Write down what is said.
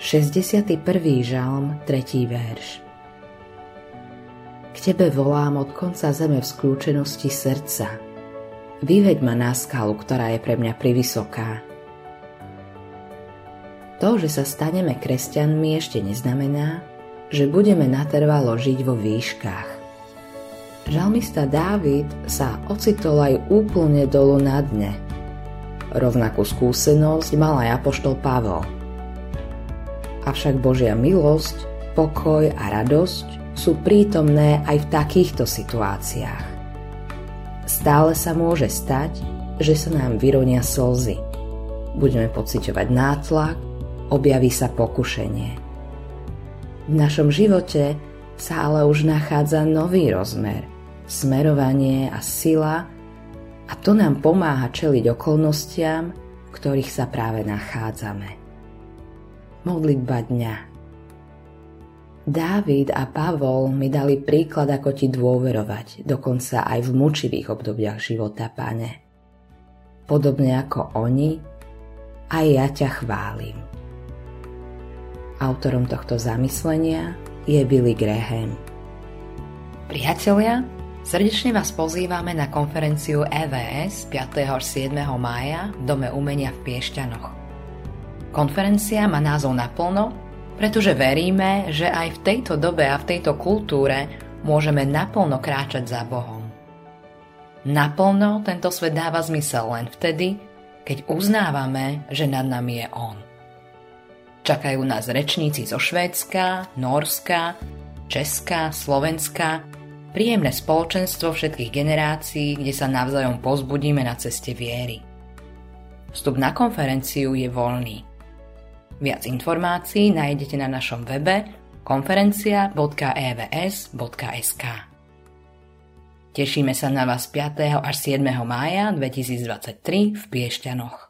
61. žalm, 3. verš. K Tebe volám od konca zeme v skľúčenosti srdca. Vyveď ma na skalu, ktorá je pre mňa privysoká. To, že sa staneme kresťanmi, ešte neznamená, že budeme natrvalo žiť vo výškach. Žalmista Dávid sa ocitol aj úplne dolu na dne. Rovnakú skúsenosť mal aj apoštol Pavol – avšak Božia milosť, pokoj a radosť sú prítomné aj v takýchto situáciách. Stále sa môže stať, že sa nám vyronia slzy. Budeme pociťovať nátlak, objaví sa pokušenie. V našom živote sa ale už nachádza nový rozmer, smerovanie a sila a to nám pomáha čeliť okolnostiam, v ktorých sa práve nachádzame. Modlitba dňa Dávid a Pavol mi dali príklad, ako ti dôverovať, dokonca aj v mučivých obdobiach života, pane. Podobne ako oni, aj ja ťa chválim. Autorom tohto zamyslenia je Billy Graham. Priatelia, srdečne vás pozývame na konferenciu EVS 5. až 7. mája v Dome umenia v Piešťanoch. Konferencia má názov naplno, pretože veríme, že aj v tejto dobe a v tejto kultúre môžeme naplno kráčať za Bohom. Naplno tento svet dáva zmysel len vtedy, keď uznávame, že nad nami je On. Čakajú nás rečníci zo Švédska, Norska, Česka, Slovenska, príjemné spoločenstvo všetkých generácií, kde sa navzájom pozbudíme na ceste viery. Vstup na konferenciu je voľný. Viac informácií nájdete na našom webe konferencia.evs.sk. Tešíme sa na vás 5. až 7. mája 2023 v Piešťanoch.